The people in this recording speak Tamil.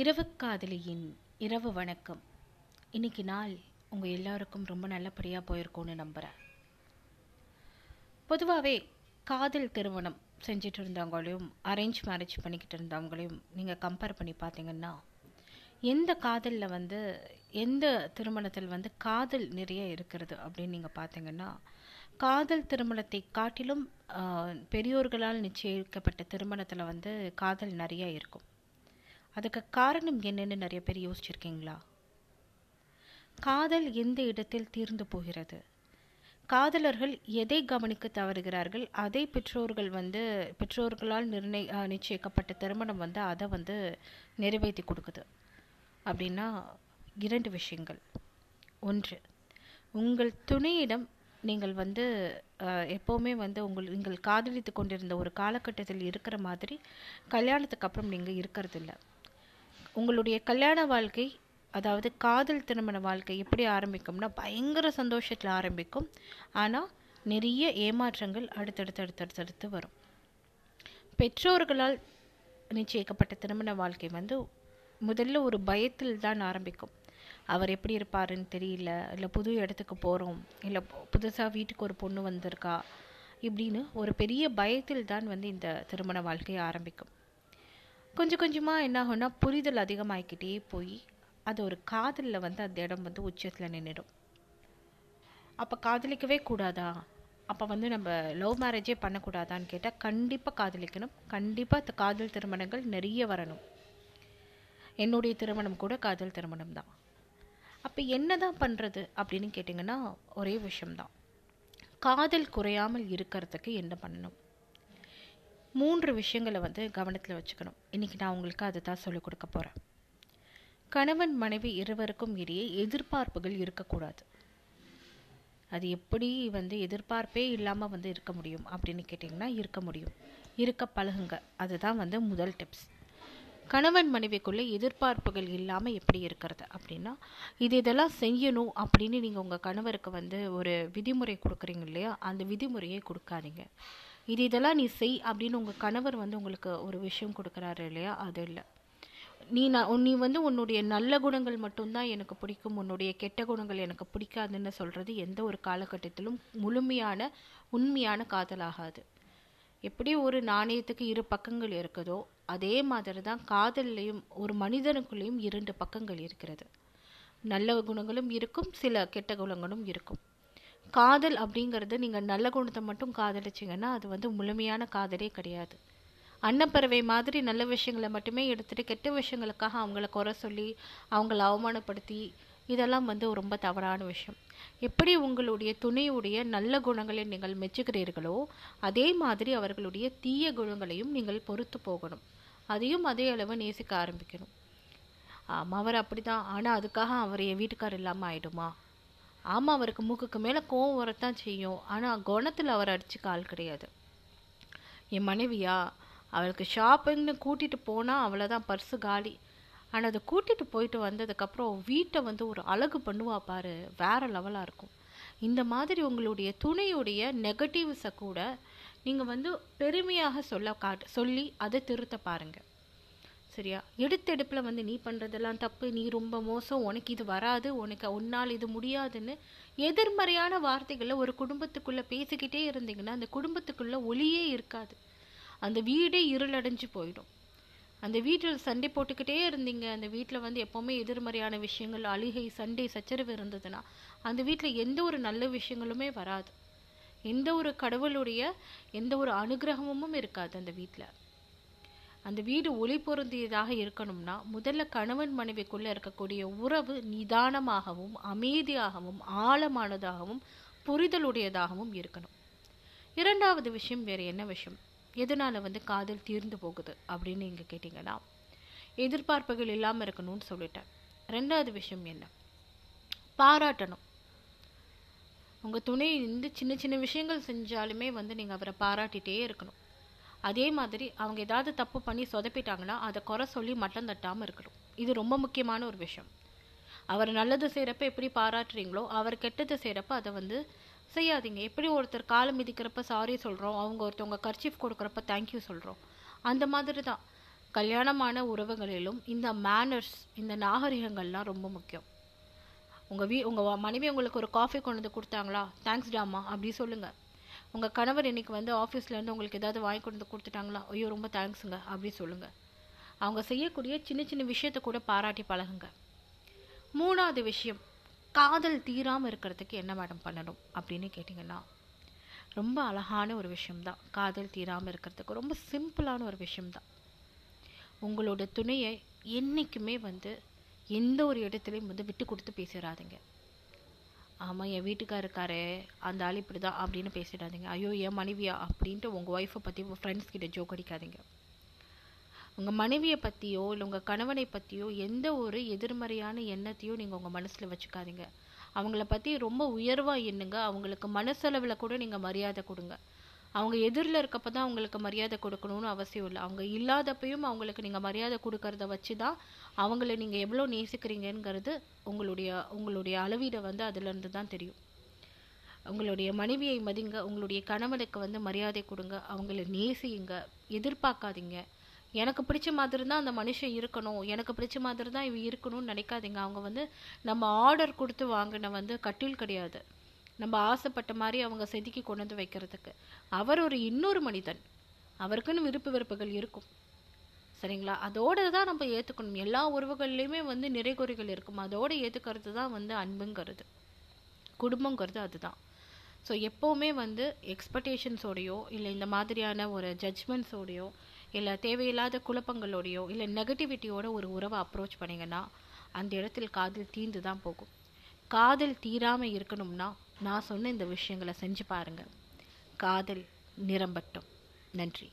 இரவு காதலியின் இரவு வணக்கம். இன்னைக்கு நாள் உங்கள் எல்லாருக்கும் ரொம்ப நல்லபடியாக போயிருக்கோன்னு நம்புகிறேன் பொதுவாகவே காதல் திருமணம் செஞ்சுட்டு இருந்தவங்களையும் அரேஞ்ச் மேரேஜ் பண்ணிக்கிட்டு இருந்தவங்களையும் நீங்கள் கம்பேர் பண்ணி பார்த்தீங்கன்னா எந்த காதலில் வந்து எந்த திருமணத்தில் வந்து காதல் நிறைய இருக்கிறது அப்படின்னு நீங்கள் பார்த்தீங்கன்னா காதல் திருமணத்தை காட்டிலும் பெரியோர்களால் நிச்சயிக்கப்பட்ட திருமணத்தில் வந்து காதல் நிறைய இருக்கும். அதுக்கு காரணம் என்னன்னு நிறைய பேர் யோசிச்சிருக்கீங்களா? காதல் எந்த இடத்தில் தீர்ந்து போகிறது? காதலர்கள் எதை கவனிக்க தவறுகிறார்கள்? அதை பெற்றோர்கள் வந்து பெற்றோர்களால் நிர்ணய நிச்சயிக்கப்பட்ட திருமணம் வந்து அதை வந்து நிறைவேற்றி கொடுக்குது. அப்படின்னா இரண்டு விஷயங்கள். ஒன்று உங்கள் துணையிடம் நீங்கள் வந்து எப்போவுமே வந்து உங்கள் நீங்கள் காதலித்து கொண்டிருந்த ஒரு காலகட்டத்தில் இருக்கிற மாதிரி கல்யாணத்துக்கு அப்புறம் நீங்கள் இருக்கிறதில்ல. உங்களுடைய கல்யாண வாழ்க்கை அதாவது காதல் திருமண வாழ்க்கை எப்படி ஆரம்பிக்கும்னா பயங்கர சந்தோஷத்தில் ஆரம்பிக்கும். ஆனால் நிறைய ஏமாற்றங்கள் அடுத்தடுத்து அடுத்தடுத்தடுத்து வரும். பெற்றோர்களால் நிச்சயிக்கப்பட்ட திருமண வாழ்க்கை வந்து முதல்ல ஒரு பயத்தில் தான் ஆரம்பிக்கும். அவர் எப்படி இருப்பாருன்னு தெரியல. இல்லை புது இடத்துக்கு போகிறோம் இல்லை புதுசாக வீட்டுக்கு ஒரு பொண்ணு வந்திருக்கா. இப்படின்னு ஒரு பெரிய பயத்தில் தான் வந்து இந்த திருமண வாழ்க்கை ஆரம்பிக்கும். கொஞ்சம் கொஞ்சமாக என்ன ஆகும்னா புரிதல் அதிகமாகிக்கிட்டே போய் அது ஒரு காதலில் வந்து அந்த இடம் வந்து உச்சத்தில் நின்றுடும் அப்போ காதலிக்கவே கூடாதா? அப்போ வந்து நம்ம லவ் மேரேஜே பண்ணக்கூடாதான்னு கேட்டால் கண்டிப்பாக காதலிக்கணும். கண்டிப்பாக அந்த காதல் திருமணங்கள் நிறைய வரணும். என்னுடைய திருமணம் கூட காதல் திருமணம் தான். அப்போ என்ன தான் பண்ணுறது அப்படின்னு கேட்டிங்கன்னா ஒரே விஷயம்தான். காதல் குறையாமல் இருக்கிறதுக்கு என்ன பண்ணணும்? மூன்று விஷயங்களை வந்து கவனத்தில் வச்சுக்கணும். இன்னைக்கு நான் உங்களுக்கு அதை தான் சொல்லிக் கொடுக்க போகிறேன் கணவன் மனைவி இருவருக்கும் இடையே எதிர்பார்ப்புகள் இருக்கக்கூடாது. அது எப்படி வந்து எதிர்பார்ப்பே இல்லாமல் வந்து இருக்க முடியும் அப்படின்னு கேட்டிங்கன்னா இருக்க முடியும். இருக்க பழகுங்க. அதுதான் வந்து முதல் டிப்ஸ் கணவன் மனைவிக்குள்ளே எதிர்பார்ப்புகள் இல்லாமல் எப்படி இருக்கிறது அப்படின்னா இது இதெல்லாம் செய்யணும் அப்படின்னு நீங்கள் உங்கள் கணவருக்கு வந்து ஒரு விதிமுறை கொடுக்குறீங்க இல்லையா? அந்த விதிமுறையை கொடுக்காதீங்க. இது இதெல்லாம் நீ செய் அப்படின்னு உங்கள் கணவர் வந்து உங்களுக்கு ஒரு விஷயம் கொடுக்குறாரு இல்லையா? அது இல்லை. நீ நான் நீ வந்து உன்னுடைய நல்ல குணங்கள் மட்டும்தான் எனக்கு பிடிக்கும் உன்னுடைய கெட்ட குணங்கள் எனக்கு பிடிக்காதுன்னு சொல்கிறது எந்த ஒரு காலகட்டத்திலும் முழுமையான உண்மையான காதலாகாது. எப்படி ஒரு நாணயத்துக்கு இரு பக்கங்கள் இருக்குதோ அதே மாதிரி தான் காதல்லையும் ஒரு மனிதனுக்குள்ளேயும் இரண்டு பக்கங்கள் இருக்கிறது. நல்ல குணங்களும் இருக்கும் சில கெட்ட குணங்களும் இருக்கும். காதல் அப்படிங்கிறது நீங்கள் நல்ல குணத்தை மட்டும் காதலிச்சிங்கன்னா அது வந்து முழுமையான காதலே கிடையாது. அன்னப்பறவை மாதிரி நல்ல விஷயங்களை மட்டுமே எடுத்துட்டு கெட்ட விஷயங்களுக்காக அவங்கள குறை சொல்லி அவங்கள அவமானப்படுத்தி இதெல்லாம் வந்து ரொம்ப தவறான விஷயம். எப்படி உங்களுடைய துணையுடைய நல்ல குணங்களை நீங்கள் மெச்சுகிறீர்களோ அதே மாதிரி அவர்களுடைய தீய குணங்களையும் நீங்கள் பொறுத்து போகணும். அதையும் அதே அளவு நேசிக்க ஆரம்பிக்கணும். ஆமாம் அவர் அப்படிதான். ஆனால் அதுக்காக அவர் என் வீட்டுக்கார் இல்லாமல் ஆயிடுமா? ஆமாம் அவருக்கு மூக்குக்கு மேலே கோவம் வரத்தான் செய்யும். ஆனால் குணத்தில் அவர் அடிச்சுக்க ஆள் கிடையாது. என் மனைவியா அவளுக்கு ஷாப்பிங்னு கூட்டிகிட்டு போனால் அவ்வளோதான் பர்ஸு காலி. ஆனால் அதை கூட்டிகிட்டு போயிட்டு வந்ததுக்கப்புறம் வீட்டை வந்து ஒரு அழகு பண்ணுவா பாரு வேற லெவலாக இருக்கும். இந்த மாதிரி உங்களுடைய துணையுடைய நெகட்டிவ்ஸை கூட நீங்கள் வந்து பெருமையாக சொல்ல காட்டு சொல்லி அதை திருத்த பாருங்கள் சரியா? எடுத்தெடுப்பில் வந்து நீ பண்ணுறதெல்லாம் தப்பு நீ ரொம்ப மோசம் உனக்கு இது வராது உனக்கு உன்னால் இது முடியாதுன்னு எதிர்மறையான வார்த்தைகளை ஒரு குடும்பத்துக்குள்ளே பேசிக்கிட்டே இருந்தீங்கன்னா அந்த குடும்பத்துக்குள்ளே ஒளியே இருக்காது. அந்த வீடே இருளடைஞ்சு போயிடும். அந்த வீட்டில் சண்டை போட்டுக்கிட்டே இருந்தீங்க. அந்த வீட்டில் வந்து எப்போவுமே எதிர்மறையான விஷயங்கள் அழுகை சண்டை சச்சரவு இருந்ததுன்னா அந்த வீட்டில் எந்த ஒரு நல்ல விஷயங்களுமே வராது. எந்த ஒரு கடவுளுடைய எந்த ஒரு அனுகிரகமும் இருக்காது அந்த வீட்டில். அந்த வீடு ஒளி பொருந்தியதாக இருக்கணும்னா முதல்ல கணவன் மனைவிக்குள்ளே இருக்கக்கூடிய உறவு நிதானமாகவும் அமைதியாகவும் ஆழமானதாகவும் புரிதலுடையதாகவும் இருக்கணும். இரண்டாவது விஷயம் வேறு என்ன விஷயம்? எதனால் வந்து காதல் தீர்ந்து போகுது அப்படின்னு நீங்கள் கேட்டிங்கன்னா எதிர்பார்ப்புகள் இல்லாமல் இருக்கணும்னு சொல்லிட்டேன். ரெண்டாவது விஷயம் என்ன? பாராட்டணும். உங்கள் துணை இந்த சின்ன சின்ன விஷயங்கள் செஞ்சாலுமே வந்து நீங்கள் அவரை பாராட்டிகிட்டே இருக்கணும். அதே மாதிரி அவங்க ஏதாவது தப்பு பண்ணி சொதப்பிட்டாங்கன்னா அதை குறை சொல்லி மட்டம் தட்டாமல் இருக்கணும். இது ரொம்ப முக்கியமான ஒரு விஷயம். அவர் நல்லது செய்கிறப்ப எப்படி பாராட்டுறீங்களோ அவர் கெட்டது செய்கிறப்ப அதை வந்து செய்யாதீங்க. எப்படி ஒருத்தர் காலம் மிதிக்கிறப்ப சாரி சொல்கிறோம் அவங்க ஒருத்தவங்க கர்ச்சீஃப் கொடுக்குறப்ப தேங்க்யூ சொல்கிறோம் அந்த மாதிரி தான். கல்யாணமான உறவுகளிலும் இந்த மேனர்ஸ் இந்த நாகரிகங்கள்லாம் ரொம்ப முக்கியம். உங்கள் வீ உங்கள் மனைவி உங்களுக்கு ஒரு காஃபி கொண்டு வந்து கொடுத்தாங்களா? தேங்க்ஸ் டாமா அப்படி சொல்லுங்கள் உங்கள் கணவர் இன்னைக்கு வந்து ஆஃபீஸ்லேருந்து உங்களுக்கு ஏதாவது வாங்கி கொண்டு கொடுத்துட்டாங்களா? ஐயோ ரொம்ப தேங்க்ஸுங்க அப்படி சொல்லுங்கள் அவங்க செய்யக்கூடிய சின்ன சின்ன விஷயத்தை கூட பாராட்டி பழகுங்க. மூணாவது விஷயம் காதல் தீராமல் இருக்கிறதுக்கு என்ன மேடம் பண்ணணும் அப்படின்னு கேட்டிங்கன்னா ரொம்ப அழகான ஒரு விஷயம்தான். காதல் தீராமல் இருக்கிறதுக்கு ரொம்ப சிம்பிளான ஒரு விஷயம்தான். உங்களோட துணையை என்றைக்குமே வந்து எந்த ஒரு இடத்துலையும் வந்து விட்டு கொடுத்து பேசிடாதீங்க ஆமாம் என் வீட்டுக்கார் இருக்காரே அந்த ஆள் இப்படி தான் அப்படின்னு பேசிடாதீங்க. ஐயோ என் மனைவியா அப்படின்ட்டு உங்கள் ஒய்ஃபை பற்றி உங்கள் ஃப்ரெண்ட்ஸ் கிட்ட ஜோக் அடிக்காதீங்க. உங்கள் மனைவியை பற்றியோ இல்லை உங்கள் கணவனை பற்றியோ எந்த ஒரு எதிர்மறையான எண்ணத்தையும் நீங்கள் உங்கள் மனசில் வச்சுக்காதீங்க. அவங்கள பற்றி ரொம்ப உயர்வாக எண்ணுங்க. அவங்களுக்கு மனசளவில் கூட நீங்கள் மரியாதை கொடுங்க. அவங்க எதிரில் இருக்கப்ப தான் அவங்களுக்கு மரியாதை கொடுக்கணும்னு அவசியம் இல்லை. அவங்க இல்லாதப்பையும் அவங்களுக்கு நீங்கள் மரியாதை கொடுக்கறத வச்சு தான் அவங்கள நீங்கள் எவ்வளோ நேசிக்கிறீங்கங்கிறது உங்களுடைய உங்களுடைய அளவீடை வந்து அதுலேருந்து தான் தெரியும். உங்களுடைய மனைவியை மதிங்க உங்களுடைய கணவனுக்கு வந்து மரியாதை கொடுங்க அவங்கள நேசியுங்க எதிர்பார்க்காதீங்க. எனக்கு பிடிச்ச மாதிரி தான் அந்த மனுஷன் இருக்கணும் எனக்கு பிடிச்ச மாதிரி தான் இவ இருக்கணும்னு நினைக்காதீங்க. அவங்க வந்து நம்ம ஆர்டர் கொடுத்து வாங்கின வந்து கட்டில் கிடையாது. நம்ம ஆசைப்பட்ட மாதிரி அவங்க செதுக்கி கொண்டு வந்து வைக்கிறதுக்கு. அவர் ஒரு இன்னொரு மனிதன். அவருக்குன்னு விருப்பு வெறுப்புகள் இருக்கும். சரிங்களா? அதோட தான் நம்ம ஏற்றுக்கணும் எல்லா உறவுகள்லையுமே வந்து நிறைகுறைகள் இருக்கும். அதோடு ஏற்றுக்கிறது தான் வந்து அன்புங்கிறது. குடும்பங்கிறது அதுதான். ஸோ எப்போவுமே வந்து எக்ஸ்பெக்டேஷன்ஸோடையோ இல்லை இந்த மாதிரியான ஒரு ஜட்ஜ்மெண்ட்ஸோடையோ இல்லை தேவையில்லாத குழப்பங்களோடையோ இல்லை நெகட்டிவிட்டியோட ஒரு உறவை அப்ரோச் பண்ணிங்கன்னா அந்த இடத்தில் காதல் தீர்ந்து தான் போகும். காதல் தீராமல் இருக்கணும்னா நான் சொன்ன இந்த விஷயங்களை செஞ்சு பாருங்கள் காதல் நிரம்பட்டும். நன்றி.